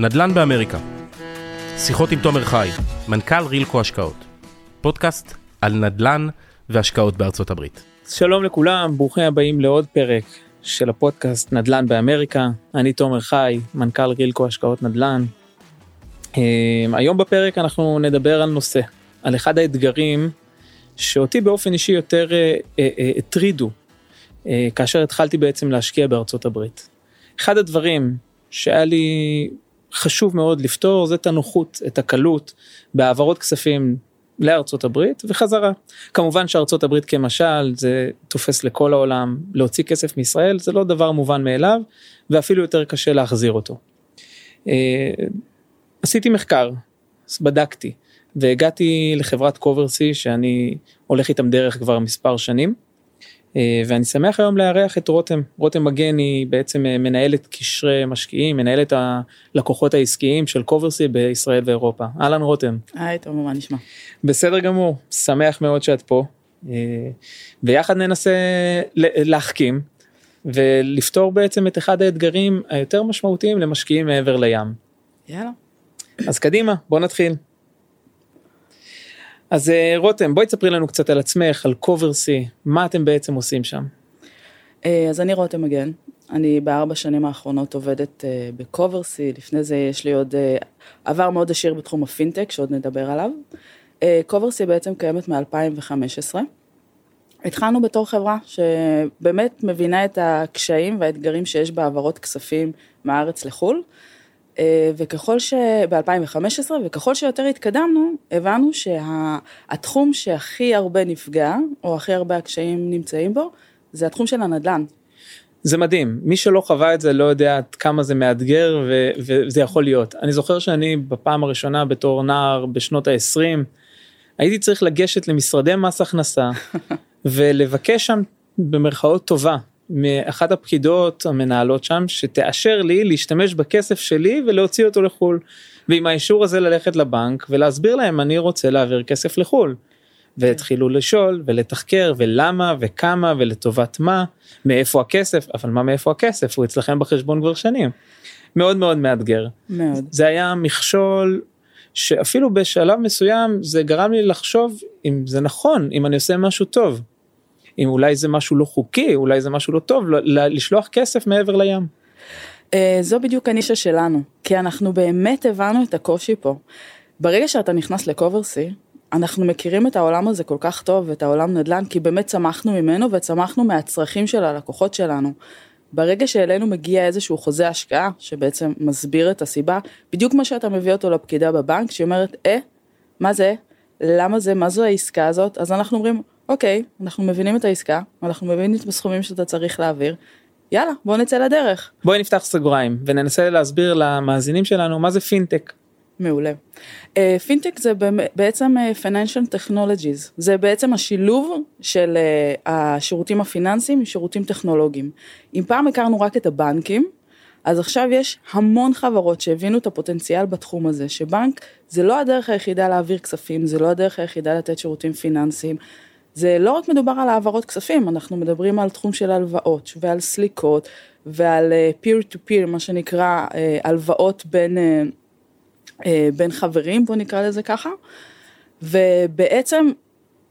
נדל"ן באמריקה. שיחות עם תומר חי, מנכ"ל רילקו השקעות. פודקאסט על נדל"ן והשקעות בארצות הברית. שלום לכולם, ברוכים הבאים לעוד פרק של הפודקאסט נדל"ן באמריקה. אני תומר חי, מנכ"ל רילקו השקעות נדל"ן. אה, היום בפרק אנחנו נדבר על נושא, על אחד האתגרים שאותי באופן אישי יותר אה, אה, הטרידו כאשר התחלתי בעצם להשקיע בארצות הברית. אחד הדברים שהיה לי חשוב מאוד לפתור זה את הנוחות, את הקלות בהעברות כספים לארצות הברית וחזרה. כמובן שארצות הברית כמשל זה תופס לכל העולם, להוציא כסף מישראל זה לא דבר מובן מאליו ואפילו יותר קשה להחזיר אותו. אה, עשיתי מחקר, בדקתי והגעתי לחברת קוברסי שאני הולך איתם דרך כבר מספר שנים. אה, ואני שמח היום לארח את רותם, רותם מגן היא בעצם אה, מנהלת קשרי משקיעים, מנהלת הלקוחות העסקיים של קוברסי בישראל ואירופה. אהלן רותם. היי תומר, מה נשמע? בסדר גמור, שמח מאוד שאת פה. אה, ויחד ננסה להחכים ולפתור בעצם את אחד האתגרים היותר משמעותיים למשקיעים מעבר לים. יאללה. אז קדימה, בוא נתחיל. אז אה, רותם בואי תספרי לנו קצת על עצמך על קוברסי מה אתם בעצם עושים שם. אה, אז אני רותם מגן אני בארבע שנים האחרונות עובדת אה, בקוברסי לפני זה יש לי עוד עבר מאוד עשיר בתחום הפינטק שעוד נדבר עליו. קוברסי בעצם קיימת מ-2015. התחלנו בתור חברה שבאמת מבינה את הקשיים והאתגרים שיש בהעברות כספים מהארץ לחו"ל. אה, וככל ש... ב-2015, וככל שיותר התקדמנו, הבנו שהתחום שה... שהכי הרבה נפגע, או הכי הרבה הקשיים נמצאים בו, זה התחום של הנדל"ן. זה מדהים, מי שלא חווה את זה לא יודע עד כמה זה מאתגר ו- וזה יכול להיות. אני זוכר שאני בפעם הראשונה בתור נער בשנות ה-20, הייתי צריך לגשת למשרדי מס הכנסה ולבקש שם במרכאות טובה מאחת הפקידות המנהלות שם שתאשר לי להשתמש בכסף שלי ולהוציא אותו לחו"ל. ועם האישור הזה ללכת לבנק ולהסביר להם אני רוצה להעביר כסף לחו"ל. והתחילו לשאול ולתחקר ולמה וכמה ולטובת מה מאיפה הכסף אבל מה מאיפה הכסף הוא אצלכם בחשבון כבר שנים. מאוד מאוד מאתגר. מאוד. זה היה מכשול שאפילו בשלב מסוים זה גרם לי לחשוב אם זה נכון אם אני עושה משהו טוב. אם אולי זה משהו לא חוקי, אולי זה משהו לא טוב, לשלוח כסף מעבר לים. אה, זו בדיוק הנישה שלנו, כי אנחנו באמת הבנו את הקושי פה. ברגע שאתה נכנס לקוברסי, אנחנו מכירים את העולם הזה כל כך טוב, את העולם נדל"ן, כי באמת צמחנו ממנו וצמחנו מהצרכים של הלקוחות שלנו. ברגע שאלינו מגיע איזשהו חוזה השקעה, שבעצם מסביר את הסיבה, בדיוק כמו שאתה מביא אותו לפקידה בבנק, שהיא אומרת, אה, מה זה? למה זה? מה זו העסקה הזאת? אז אנחנו אומרים, אוקיי, אנחנו מבינים את העסקה, אנחנו מבינים את הסכומים שאתה צריך להעביר, יאללה, בוא נצא לדרך. בואי נפתח סגריים וננסה להסביר למאזינים שלנו מה זה פינטק. מעולה. אה, פינטק uh, זה בעצם uh, financial technologies, זה בעצם השילוב של uh, השירותים הפיננסיים עם שירותים טכנולוגיים. אם פעם הכרנו רק את הבנקים, אז עכשיו יש המון חברות שהבינו את הפוטנציאל בתחום הזה, שבנק זה לא הדרך היחידה להעביר כספים, זה לא הדרך היחידה לתת שירותים פיננסיים, זה לא רק מדובר על העברות כספים, אנחנו מדברים על תחום של הלוואות ועל סליקות ועל פיר טו פיר, מה שנקרא אה, הלוואות בין, אה, אה, בין חברים, בוא נקרא לזה ככה, ובעצם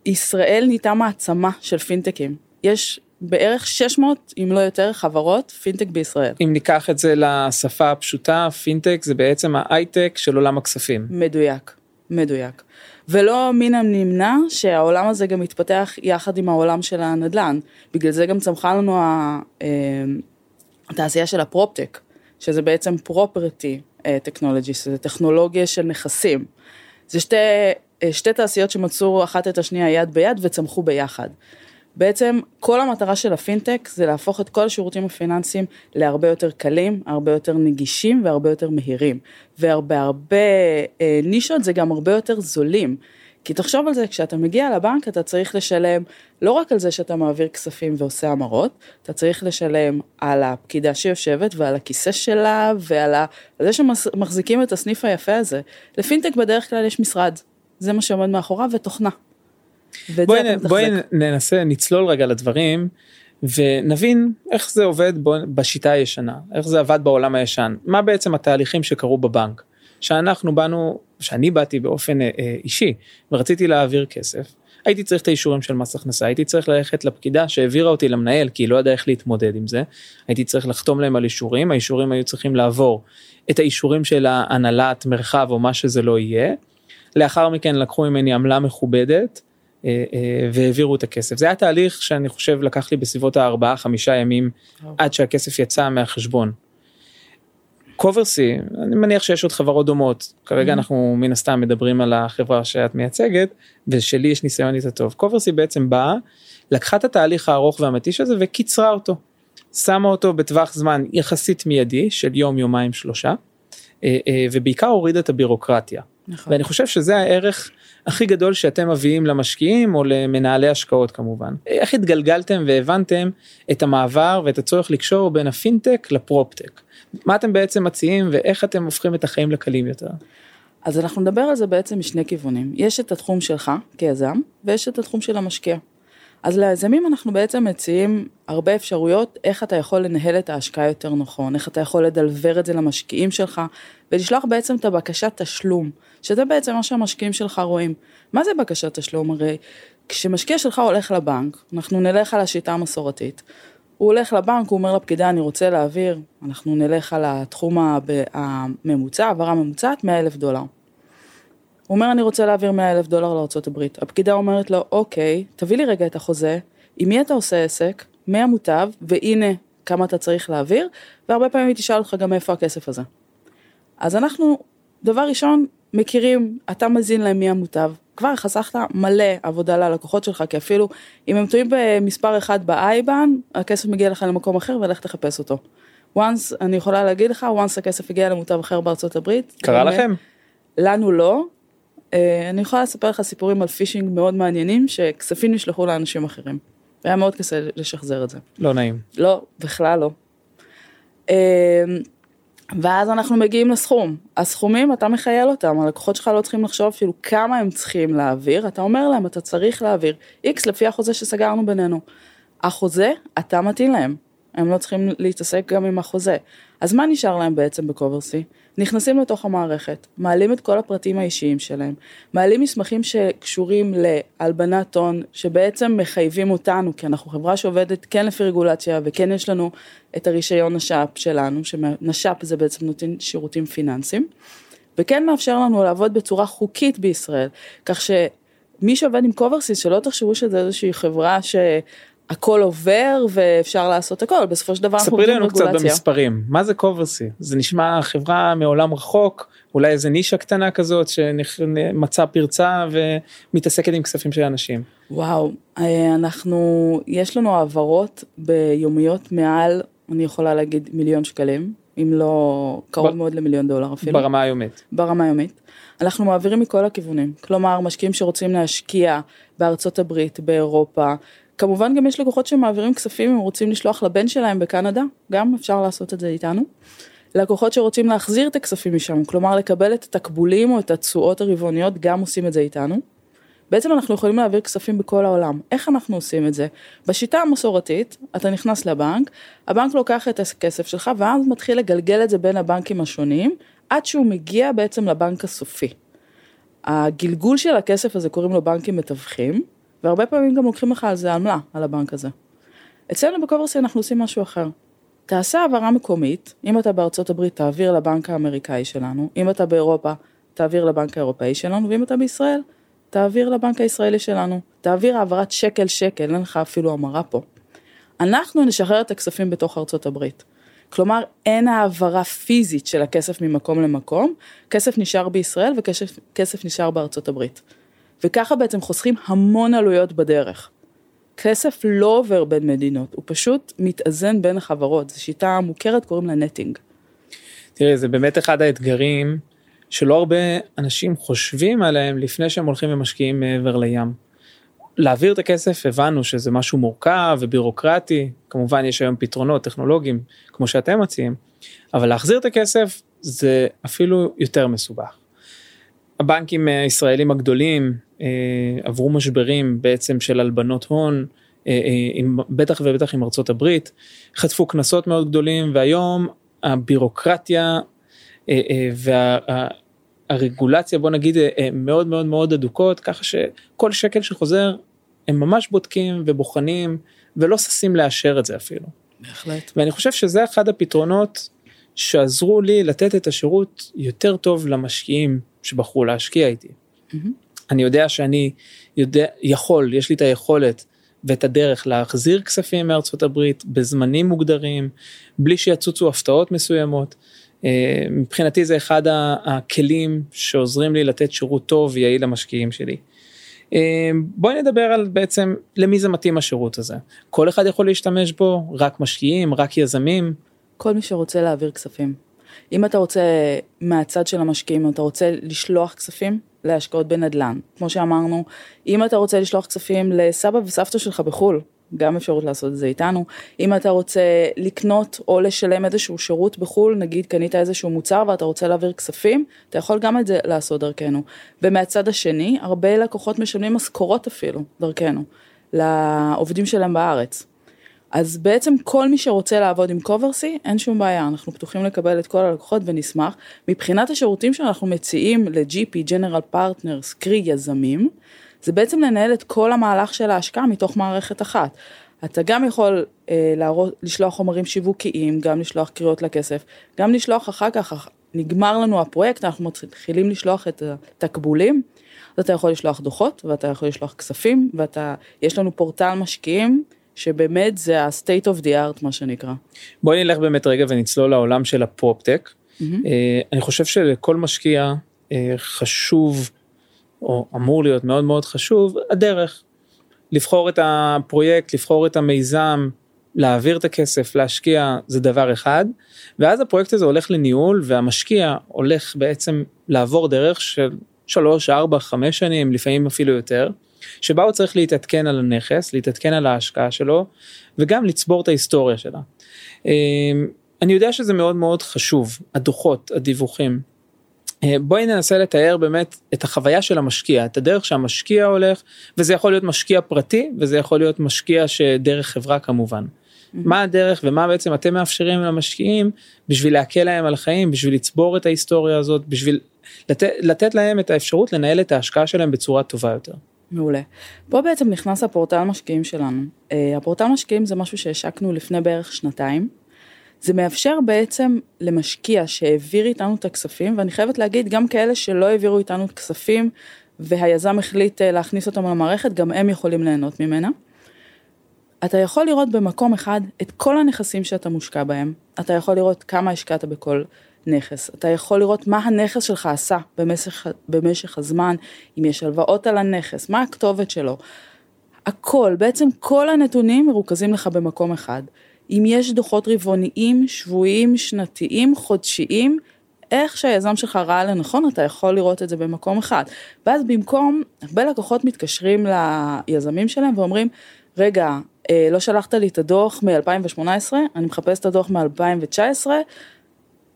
ישראל נהייתה מעצמה של פינטקים. יש בערך 600 אם לא יותר חברות פינטק בישראל. אם ניקח את זה לשפה הפשוטה פינטק זה בעצם ההייטק של עולם הכספים. מדויק, מדויק. ולא מן הנמנע שהעולם הזה גם מתפתח יחד עם העולם של הנדל"ן. בגלל זה גם צמחה לנו אה, התעשייה של הפרופטק, שזה בעצם פרופרטי טכנולוגי, שזה טכנולוגיה של נכסים. זה שתי, אה, שתי תעשיות שמצאו אחת את השנייה יד ביד וצמחו ביחד. בעצם כל המטרה של הפינטק זה להפוך את כל השירותים הפיננסיים להרבה יותר קלים, הרבה יותר נגישים והרבה יותר מהירים. והרבה הרבה אה, נישות זה גם הרבה יותר זולים. כי תחשוב על זה, כשאתה מגיע לבנק אתה צריך לשלם לא רק על זה שאתה מעביר כספים ועושה המרות, אתה צריך לשלם על הפקידה שיושבת ועל הכיסא שלה ועל ה... זה שמחזיקים את הסניף היפה הזה. לפינטק בדרך כלל יש משרד, זה מה שעומד מאחוריו ותוכנה. בואי, בואי ננסה נצלול רגע לדברים ונבין איך זה עובד בשיטה הישנה, איך זה עבד בעולם הישן, מה בעצם התהליכים שקרו בבנק. שאנחנו באנו, שאני באתי באופן אה, אישי ורציתי להעביר כסף, הייתי צריך את האישורים של מס הכנסה, הייתי צריך ללכת לפקידה שהעבירה אותי למנהל כי היא לא ידעה איך להתמודד עם זה, הייתי צריך לחתום להם על אישורים, האישורים היו צריכים לעבור את האישורים של ההנהלת מרחב או מה שזה לא יהיה, לאחר מכן לקחו ממני עמלה מכובדת אה, אה, והעבירו את הכסף. זה היה תהליך שאני חושב לקח לי בסביבות הארבעה חמישה ימים עד שהכסף יצא מהחשבון. קוברסי, אני מניח שיש עוד חברות דומות, כרגע mm-hmm. אנחנו מן הסתם מדברים על החברה שאת מייצגת, ושלי יש ניסיון איתה טוב. קוברסי בעצם באה, לקחה את התהליך הארוך והמתיש הזה וקיצרה אותו. שמה אותו בטווח זמן יחסית מיידי של יום, יומיים, שלושה, אה, ובעיקר הורידה את הבירוקרטיה. נכון. ואני חושב שזה הערך הכי גדול שאתם מביאים למשקיעים או למנהלי השקעות כמובן. איך התגלגלתם והבנתם את המעבר ואת הצורך לקשור בין הפינטק לפרופטק? מה אתם בעצם מציעים ואיך אתם הופכים את החיים לקלים יותר? אז אנחנו נדבר על זה בעצם משני כיוונים. יש את התחום שלך כיזם ויש את התחום של המשקיע. אז ליזמים אנחנו בעצם מציעים הרבה אפשרויות איך אתה יכול לנהל את ההשקעה יותר נכון, איך אתה יכול לדלבר את זה למשקיעים שלך ולשלוח בעצם את הבקשת תשלום, שזה בעצם מה שהמשקיעים שלך רואים. מה זה בקשת תשלום? הרי כשמשקיע שלך הולך לבנק, אנחנו נלך על השיטה המסורתית, הוא הולך לבנק, הוא אומר לפקידה, אני רוצה להעביר, אנחנו נלך על התחום הממוצע, העברה ממוצעת, 100 אלף דולר. הוא אומר, אני רוצה להעביר 100 אלף דולר לארה"ב. הפקידה אומרת לו, אוקיי, תביא לי רגע את החוזה, עם מי אתה עושה עסק, מי המוטב, והנה כמה אתה צריך להעביר, והרבה פעמים היא תשאל אותך גם איפה הכסף הזה. אז אנחנו, דבר ראשון, מכירים, אתה מזין להם מי המוטב, כבר חסכת מלא עבודה ללקוחות שלך, כי אפילו אם הם טועים במספר אחד באייבן, הכסף מגיע לך למקום אחר ולך תחפש אותו. once, אני יכולה להגיד לך, once הכסף הגיע למוטב אחר בארצות הברית. קרה לכם? לנו לא. אה, אני יכולה לספר לך סיפורים על פישינג מאוד מעניינים, שכספים נשלחו לאנשים אחרים. היה מאוד קשה לשחזר את זה. לא נעים. לא, בכלל לא. אה, ואז אנחנו מגיעים לסכום. הסכומים, אתה מחייל אותם, הלקוחות שלך לא צריכים לחשוב אפילו כמה הם צריכים להעביר, אתה אומר להם, אתה צריך להעביר X לפי החוזה שסגרנו בינינו. החוזה, אתה מתאים להם. הם לא צריכים להתעסק גם עם החוזה. אז מה נשאר להם בעצם בקוברסי? נכנסים לתוך המערכת, מעלים את כל הפרטים האישיים שלהם, מעלים מסמכים שקשורים להלבנת הון, שבעצם מחייבים אותנו, כי אנחנו חברה שעובדת כן לפי רגולציה, וכן יש לנו את הרישיון נש"פ שלנו, שנש"פ זה בעצם נותן שירותים פיננסיים, וכן מאפשר לנו לעבוד בצורה חוקית בישראל, כך שמי שעובד עם קוברסי, שלא תחשבו שזה איזושהי חברה ש... הכל עובר ואפשר לעשות הכל בסופו של דבר אנחנו ספרי לנו קצת במספרים מה זה קוברסי זה נשמע חברה מעולם רחוק אולי איזה נישה קטנה כזאת שמצאה פרצה ומתעסקת עם כספים של אנשים. וואו אה, אנחנו יש לנו העברות ביומיות מעל אני יכולה להגיד מיליון שקלים אם לא קרוב ב... מאוד למיליון דולר אפילו. ברמה היומית. ברמה היומית. אנחנו מעבירים מכל הכיוונים כלומר משקיעים שרוצים להשקיע בארצות הברית באירופה כמובן גם יש לקוחות שמעבירים כספים אם רוצים לשלוח לבן שלהם בקנדה, גם אפשר לעשות את זה איתנו. לקוחות שרוצים להחזיר את הכספים משם, כלומר לקבל את התקבולים או את התשואות הרבעוניות, גם עושים את זה איתנו. בעצם אנחנו יכולים להעביר כספים בכל העולם. איך אנחנו עושים את זה? בשיטה המסורתית, אתה נכנס לבנק, הבנק לוקח את הכסף שלך ואז מתחיל לגלגל את זה בין הבנקים השונים, עד שהוא מגיע בעצם לבנק הסופי. הגלגול של הכסף הזה קוראים לו בנקים מתווכים, והרבה פעמים גם לוקחים לך על זה עמלה, על הבנק הזה. אצלנו בקוברסי אנחנו עושים משהו אחר. תעשה העברה מקומית, אם אתה בארצות הברית תעביר לבנק האמריקאי שלנו, אם אתה באירופה תעביר לבנק האירופאי שלנו, ואם אתה בישראל תעביר לבנק הישראלי שלנו. תעביר העברת שקל שקל, אין לך אפילו המרה פה. אנחנו נשחרר את הכספים בתוך ארצות הברית. כלומר, אין העברה פיזית של הכסף ממקום למקום, כסף נשאר בישראל וכסף נשאר בארצות הברית. וככה בעצם חוסכים המון עלויות בדרך. כסף לא עובר בין מדינות, הוא פשוט מתאזן בין החברות, זו שיטה מוכרת, קוראים לה נטינג. תראי, זה באמת אחד האתגרים שלא הרבה אנשים חושבים עליהם לפני שהם הולכים ומשקיעים מעבר לים. להעביר את הכסף הבנו שזה משהו מורכב ובירוקרטי, כמובן יש היום פתרונות טכנולוגיים כמו שאתם מציעים, אבל להחזיר את הכסף זה אפילו יותר מסובך. הבנקים הישראלים הגדולים אה, עברו משברים בעצם של הלבנות הון, עם, בטח ובטח עם ארצות הברית, חטפו קנסות מאוד גדולים והיום הבירוקרטיה והרגולציה בוא נגיד מאוד מאוד מאוד אדוקות ככה שכל שקל שחוזר הם ממש בודקים ובוחנים ולא ששים לאשר את זה אפילו. בהחלט. ואני חושב שזה אחד הפתרונות שעזרו לי לתת את השירות יותר טוב למשקיעים שבחרו להשקיע איתי. Mm-hmm. אני יודע שאני יודע, יכול, יש לי את היכולת ואת הדרך להחזיר כספים מארצות הברית בזמנים מוגדרים, בלי שיצוצו הפתעות מסוימות. אה, מבחינתי זה אחד הכלים שעוזרים לי לתת שירות טוב ויעיל למשקיעים שלי. אה, בואי נדבר על בעצם למי זה מתאים השירות הזה. כל אחד יכול להשתמש בו, רק משקיעים, רק יזמים. כל מי שרוצה להעביר כספים. אם אתה רוצה מהצד של המשקיעים, אתה רוצה לשלוח כספים להשקעות בנדל"ן. כמו שאמרנו, אם אתה רוצה לשלוח כספים לסבא וסבתא שלך בחו"ל, גם אפשרות לעשות את זה איתנו. אם אתה רוצה לקנות או לשלם איזשהו שירות בחו"ל, נגיד קנית איזשהו מוצר ואתה רוצה להעביר כספים, אתה יכול גם את זה לעשות דרכנו. ומהצד השני, הרבה לקוחות משלמים משכורות אפילו דרכנו, לעובדים שלהם בארץ. אז בעצם כל מי שרוצה לעבוד עם קוברסי, אין שום בעיה, אנחנו פתוחים לקבל את כל הלקוחות ונשמח. מבחינת השירותים שאנחנו מציעים ל-GP, General Partners, קרי יזמים, זה בעצם לנהל את כל המהלך של ההשקעה מתוך מערכת אחת. אתה גם יכול אה, להראות, לשלוח חומרים שיווקיים, גם לשלוח קריאות לכסף, גם לשלוח אחר כך, נגמר לנו הפרויקט, אנחנו מתחילים לשלוח את התקבולים, אז אתה יכול לשלוח דוחות, ואתה יכול לשלוח כספים, ואתה, יש לנו פורטל משקיעים, שבאמת זה ה-state of the art מה שנקרא. בואי נלך באמת רגע ונצלול לעולם של הפרופטק. Mm-hmm. אני חושב שלכל משקיע אה, חשוב או אמור להיות מאוד מאוד חשוב הדרך. לבחור את הפרויקט לבחור את המיזם להעביר את הכסף להשקיע זה דבר אחד ואז הפרויקט הזה הולך לניהול והמשקיע הולך בעצם לעבור דרך של 3 4 5 שנים לפעמים אפילו יותר. שבה הוא צריך להתעדכן על הנכס, להתעדכן על ההשקעה שלו, וגם לצבור את ההיסטוריה שלה. אמ, אני יודע שזה מאוד מאוד חשוב, הדוחות, הדיווחים. אה, בואי ננסה לתאר באמת את החוויה של המשקיע, את הדרך שהמשקיע הולך, וזה יכול להיות משקיע פרטי, וזה יכול להיות משקיע שדרך חברה כמובן. מה הדרך ומה בעצם אתם מאפשרים למשקיעים בשביל להקל להם על החיים, בשביל לצבור את ההיסטוריה הזאת, בשביל לתת, לתת להם את האפשרות לנהל את ההשקעה שלהם בצורה טובה יותר. מעולה. פה בעצם נכנס הפורטל משקיעים שלנו. Uh, הפורטל משקיעים זה משהו שהשקנו לפני בערך שנתיים. זה מאפשר בעצם למשקיע שהעביר איתנו את הכספים, ואני חייבת להגיד, גם כאלה שלא העבירו איתנו את הכספים, והיזם החליט uh, להכניס אותם למערכת, גם הם יכולים ליהנות ממנה. אתה יכול לראות במקום אחד את כל הנכסים שאתה מושקע בהם, אתה יכול לראות כמה השקעת בכל נכס. אתה יכול לראות מה הנכס שלך עשה במשך, במשך הזמן, אם יש הלוואות על הנכס, מה הכתובת שלו. הכל, בעצם כל הנתונים מרוכזים לך במקום אחד. אם יש דוחות רבעוניים, שבועיים, שנתיים, חודשיים, איך שהיזם שלך ראה לנכון, אתה יכול לראות את זה במקום אחד. ואז במקום, הרבה לקוחות מתקשרים ליזמים שלהם ואומרים, רגע, אה, לא שלחת לי את הדוח מ-2018, אני מחפש את הדוח מ-2019,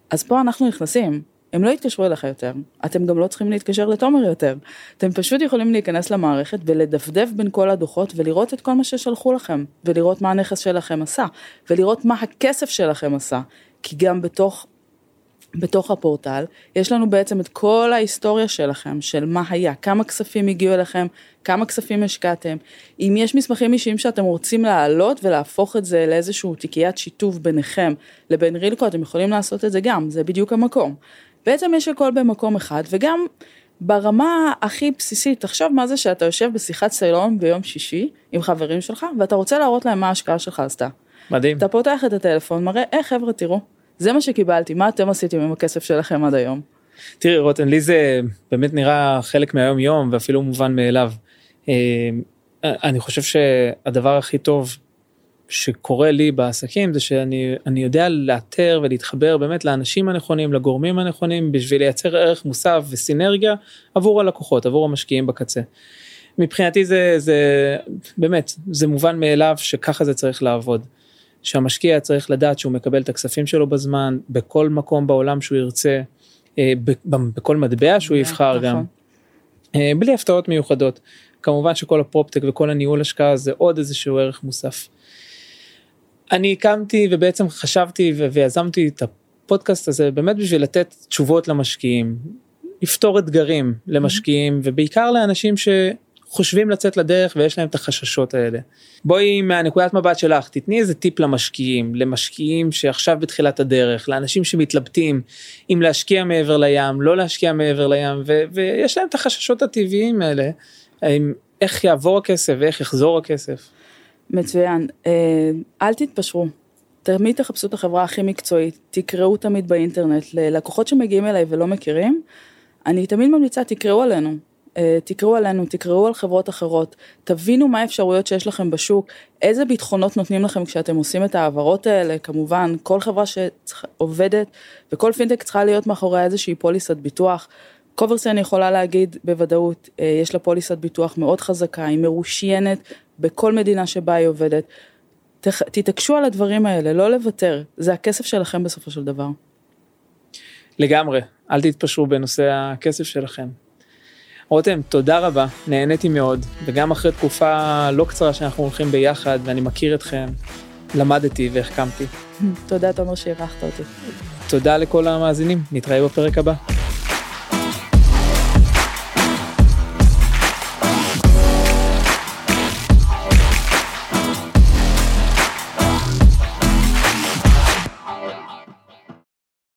אז פה אנחנו נכנסים, הם לא יתקשרו אליך יותר, אתם גם לא צריכים להתקשר לתומר יותר, אתם פשוט יכולים להיכנס למערכת ולדפדף בין כל הדוחות ולראות את כל מה ששלחו לכם, ולראות מה הנכס שלכם עשה, ולראות מה הכסף שלכם עשה, כי גם בתוך בתוך הפורטל, יש לנו בעצם את כל ההיסטוריה שלכם, של מה היה, כמה כספים הגיעו אליכם, כמה כספים השקעתם. אם יש מסמכים אישיים שאתם רוצים להעלות ולהפוך את זה לאיזשהו תיקיית שיתוף ביניכם לבין רילקו, אתם יכולים לעשות את זה גם, זה בדיוק המקום. בעצם יש הכל במקום אחד, וגם ברמה הכי בסיסית, תחשוב מה זה שאתה יושב בשיחת סיילון ביום שישי עם חברים שלך, ואתה רוצה להראות להם מה ההשקעה שלך עשתה. מדהים. אתה פותח את הטלפון, מראה, אה חבר'ה תראו, זה מה שקיבלתי, מה אתם עשיתם עם הכסף שלכם עד היום? תראי רותם, לי זה באמת נראה חלק מהיום יום ואפילו מובן מאליו. אה, אני חושב שהדבר הכי טוב שקורה לי בעסקים זה שאני יודע לאתר ולהתחבר באמת לאנשים הנכונים, לגורמים הנכונים, בשביל לייצר ערך מוסף וסינרגיה עבור הלקוחות, עבור המשקיעים בקצה. מבחינתי זה, זה באמת, זה מובן מאליו שככה זה צריך לעבוד. שהמשקיע צריך לדעת שהוא מקבל את הכספים שלו בזמן, בכל מקום בעולם שהוא ירצה, אה, בכל מטבע שהוא יבחר גם, נכון. אה, בלי הפתעות מיוחדות. כמובן שכל הפרופטק וכל הניהול השקעה זה עוד איזשהו ערך מוסף. אני הקמתי ובעצם חשבתי ויזמתי את הפודקאסט הזה באמת בשביל לתת תשובות למשקיעים, לפתור אתגרים למשקיעים ובעיקר לאנשים שחושבים לצאת לדרך ויש להם את החששות האלה. בואי מהנקודת מבט שלך תתני איזה טיפ למשקיעים, למשקיעים שעכשיו בתחילת הדרך, לאנשים שמתלבטים אם להשקיע מעבר לים, לא להשקיע מעבר לים ו- ויש להם את החששות הטבעיים האלה, איך יעבור הכסף ואיך יחזור הכסף. מצוין, אה, אל תתפשרו. תמיד תחפשו את החברה הכי מקצועית, תקראו תמיד באינטרנט, ללקוחות שמגיעים אליי ולא מכירים, אני תמיד ממליצה תקראו עלינו, תקראו עלינו, תקראו על חברות אחרות, תבינו מה האפשרויות שיש לכם בשוק, איזה ביטחונות נותנים לכם כשאתם עושים את ההעברות האלה, כמובן כל חברה שעובדת וכל פינטק צריכה להיות מאחורי איזושהי פוליסת ביטוח. קוברסן יכולה להגיד בוודאות, אה, יש לה פוליסת ביטוח מאוד חזקה, היא מרושיינת בכל מדינה שבה היא עובדת. תתעקשו על הדברים האלה, לא לוותר, זה הכסף שלכם בסופו של דבר. לגמרי, אל תתפשרו בנושא הכסף שלכם. רותם, תודה רבה, נהניתי מאוד, וגם אחרי תקופה לא קצרה שאנחנו הולכים ביחד ואני מכיר אתכם, למדתי והחכמתי. תודה תומר שאירחת אותי. תודה לכל המאזינים, נתראה בפרק הבא.